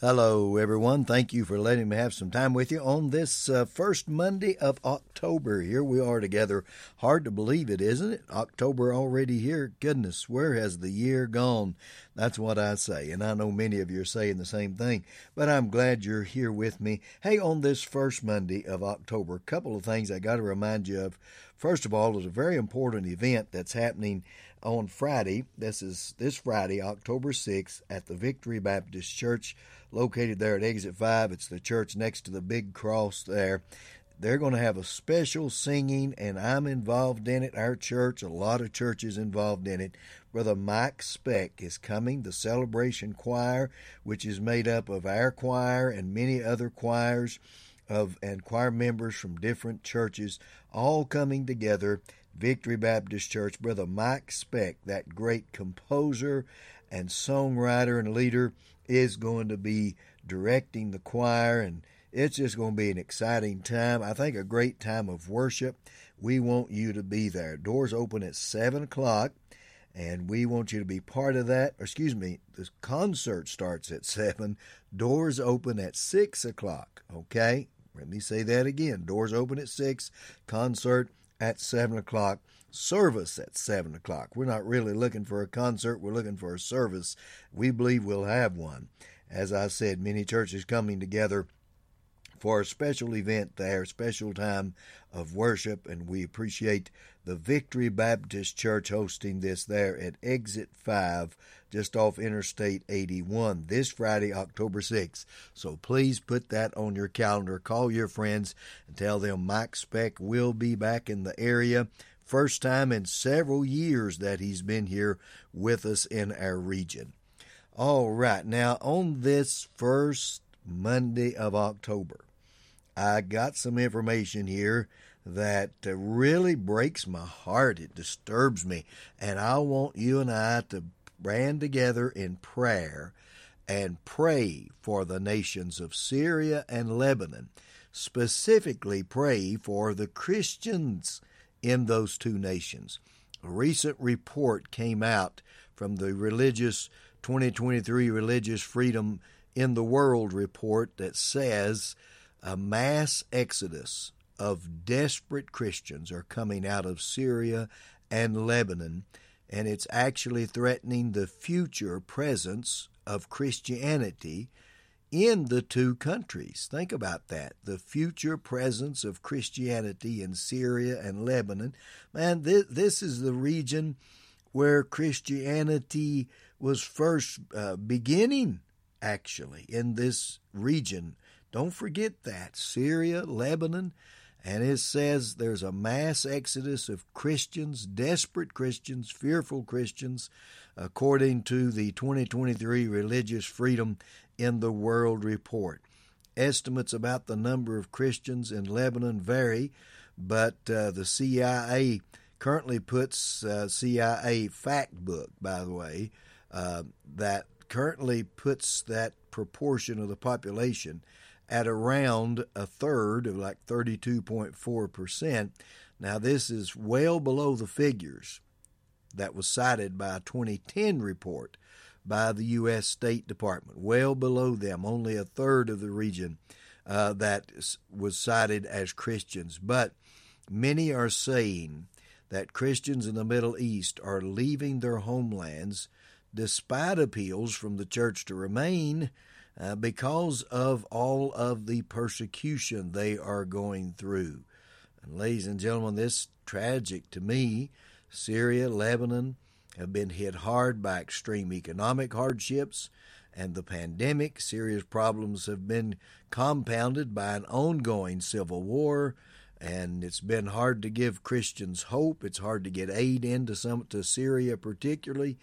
Hello, everyone. Thank you for letting me have some time with you on this uh, first Monday of October. Here we are together. Hard to believe it, isn't it? October already here. Goodness, where has the year gone? That's what I say. And I know many of you are saying the same thing, but I'm glad you're here with me. Hey, on this first Monday of October, a couple of things I got to remind you of. First of all, there's a very important event that's happening on Friday. This is this Friday, October 6th, at the Victory Baptist Church located there at Exit 5. It's the church next to the big cross there. They're going to have a special singing, and I'm involved in it. Our church, a lot of churches involved in it. Brother Mike Speck is coming, the celebration choir, which is made up of our choir and many other choirs of and choir members from different churches, all coming together. Victory Baptist Church, Brother Mike Speck, that great composer and songwriter and leader, is going to be directing the choir, and it's just going to be an exciting time. I think a great time of worship. We want you to be there. Doors open at 7 o'clock, and we want you to be part of that. Excuse me, the concert starts at 7. Doors open at 6 o'clock, okay? Let me say that again. Doors open at 6, concert at 7 o'clock service at 7 o'clock. We're not really looking for a concert, we're looking for a service. We believe we'll have one. As I said, many churches coming together for a special event there, special time of worship, and we appreciate the Victory Baptist Church hosting this there at Exit 5, just off Interstate 81, this Friday, October 6th. So please put that on your calendar. Call your friends and tell them Mike Speck will be back in the area First time in several years that he's been here with us in our region. All right, now on this first Monday of October, I got some information here that uh, really breaks my heart. It disturbs me. And I want you and I to band together in prayer and pray for the nations of Syria and Lebanon. Specifically, pray for the Christians in those two nations. A recent report came out from the religious 2023 Religious Freedom in the World report that says a mass exodus of desperate Christians are coming out of Syria and Lebanon, and it's actually threatening the future presence of Christianity in the two countries. Think about that. The future presence of Christianity in Syria and Lebanon. Man, this, this is the region where Christianity was first uh, beginning, actually, in this region. Don't forget that. Syria, Lebanon. And it says there's a mass exodus of Christians, desperate Christians, fearful Christians, according to the 2023 Religious Freedom in the World Report. Estimates about the number of Christians in Lebanon vary, but uh, the CIA currently puts uh, CIA fact book, by the way, uh, that currently puts that proportion of the population at around a third of like 32.4%. Now, this is well below the figures that was cited by a 2010 report by the U.S. State Department, well below them, only a third of the region uh, that was cited as Christians. But many are saying that Christians in the Middle East are leaving their homelands despite appeals from the church to remain uh, because of all of the persecution they are going through. And, ladies and gentlemen, this tragic to me. Syria, Lebanon, have been hit hard by extreme economic hardships and the pandemic. Serious problems have been compounded by an ongoing civil war, and it's been hard to give Christians hope. It's hard to get aid into some to Syria, particularly,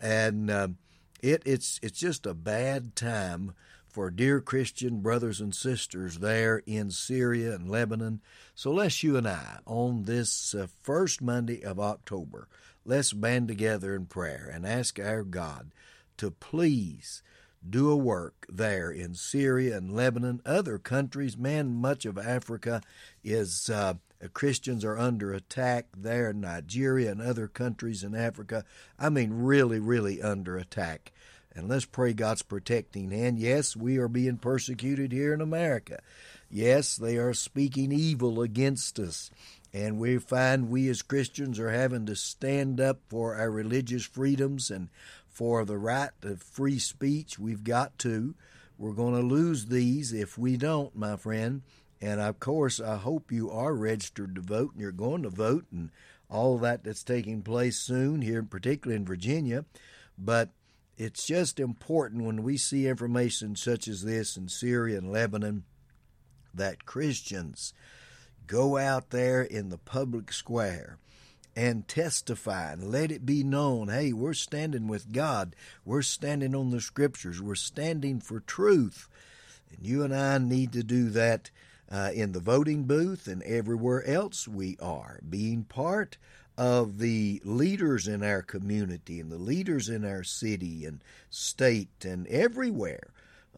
and uh, it, it's it's just a bad time for dear Christian brothers and sisters there in Syria and Lebanon. So let's you and I on this uh, first Monday of October let's band together in prayer and ask our God to please do a work there in Syria and Lebanon, other countries. Man, much of Africa is uh, Uh, Christians are under attack there in Nigeria and other countries in Africa. I mean, really, really under attack. And let's pray God's protecting hand. Yes, we are being persecuted here in America. Yes, they are speaking evil against us. And we find we as Christians are having to stand up for our religious freedoms and for the right of free speech. We've got to. We're going to lose these if we don't, my friend. And of course, I hope you are registered to vote and you're going to vote and all that that's taking place soon here, particularly in Virginia. But it's just important when we see information such as this in Syria and Lebanon that Christians go out there in the public square and testify and let it be known hey, we're standing with God. We're standing on the scriptures. We're standing for truth. And you and I need to do that uh, in the voting booth and everywhere else we are, being part of the leaders in our community and the leaders in our city and state and everywhere.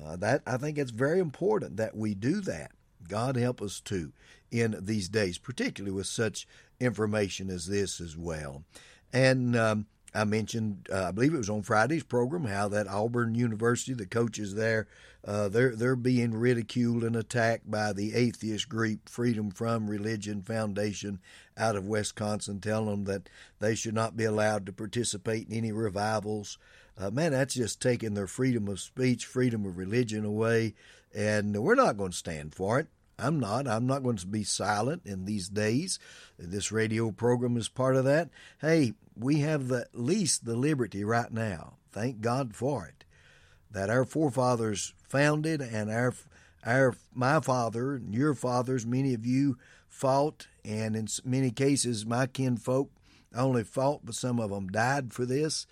Uh, that I think it's very important that we do that. God help us too in these days, particularly with such information as this as well. And um, I mentioned, uh, I believe it was on Friday's program, how that Auburn University, the coaches there, uh, they're they're being ridiculed and attacked by the atheist group Freedom from Religion Foundation out of Wisconsin, telling them that they should not be allowed to participate in any revivals. Uh, man, that's just taking their freedom of speech, freedom of religion away, and we're not going to stand for it. I'm not. I'm not going to be silent in these days. This radio program is part of that. Hey, we have at least the liberty right now. Thank God for it. That our forefathers founded and our our my father and your fathers, many of you fought, and in many cases, my kinfolk only fought, but some of them died for this.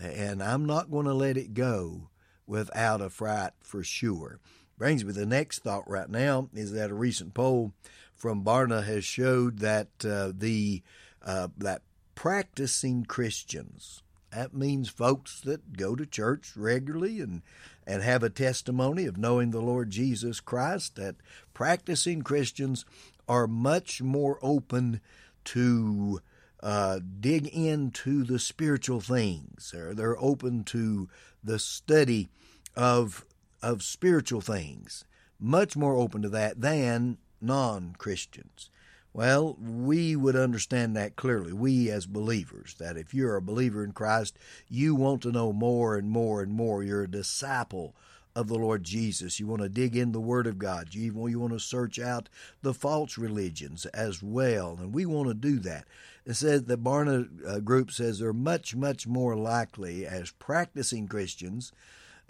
And I'm not going to let it go without a fight for sure. Brings me the next thought right now is that a recent poll from Barna has showed that uh, the uh, that practicing Christians that means folks that go to church regularly and and have a testimony of knowing the Lord Jesus Christ that practicing Christians are much more open to uh, dig into the spiritual things. Or they're open to the study of of spiritual things, much more open to that than non Christians. Well, we would understand that clearly, we as believers, that if you're a believer in Christ, you want to know more and more and more. You're a disciple of the Lord Jesus. You want to dig in the Word of God. You, want to search out the false religions as well, and we want to do that. It says the Barna uh, Group says they're much, much more likely as practicing Christians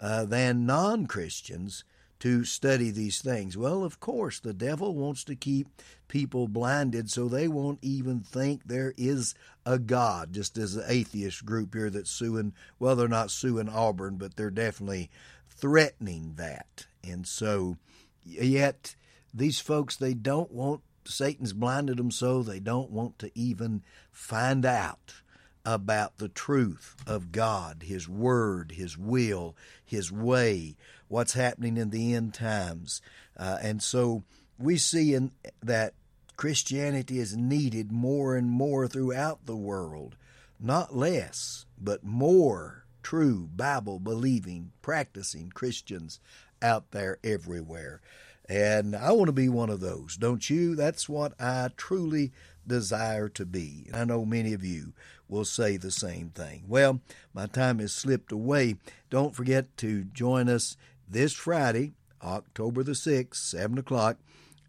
uh, than non Christians to study these things. Well, of course, the devil wants to keep people blinded so they won't even think there is a God, just as the atheist group here that's suing, well, they're not suing Auburn, but they're definitely threatening that. And so, yet, these folks, they don't want, Satan's blinded them so they don't want to even find out about the truth of God, His Word, His will, His way, what's happening in the end times. Uh, and so we see in that Christianity is needed more and more throughout the world, not less, but more true Bible believing, practicing Christians out there everywhere. And I want to be one of those, don't you? That's what I truly desire to be. I know many of you will say the same thing. Well, my time has slipped away. Don't forget to join us this Friday, October the 6th, 7 o'clock,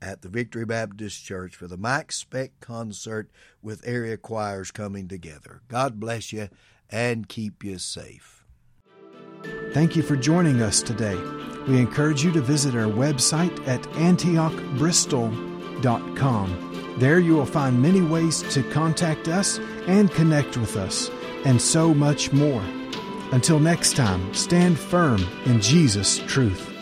at the Victory Baptist Church for the Mike Speck concert with area choirs coming together. God bless you and keep you safe. Thank you for joining us today. We encourage you to visit our website at antiochbristol.com. There you will find many ways to contact us and connect with us, and so much more. Until next time, stand firm in Jesus' truth.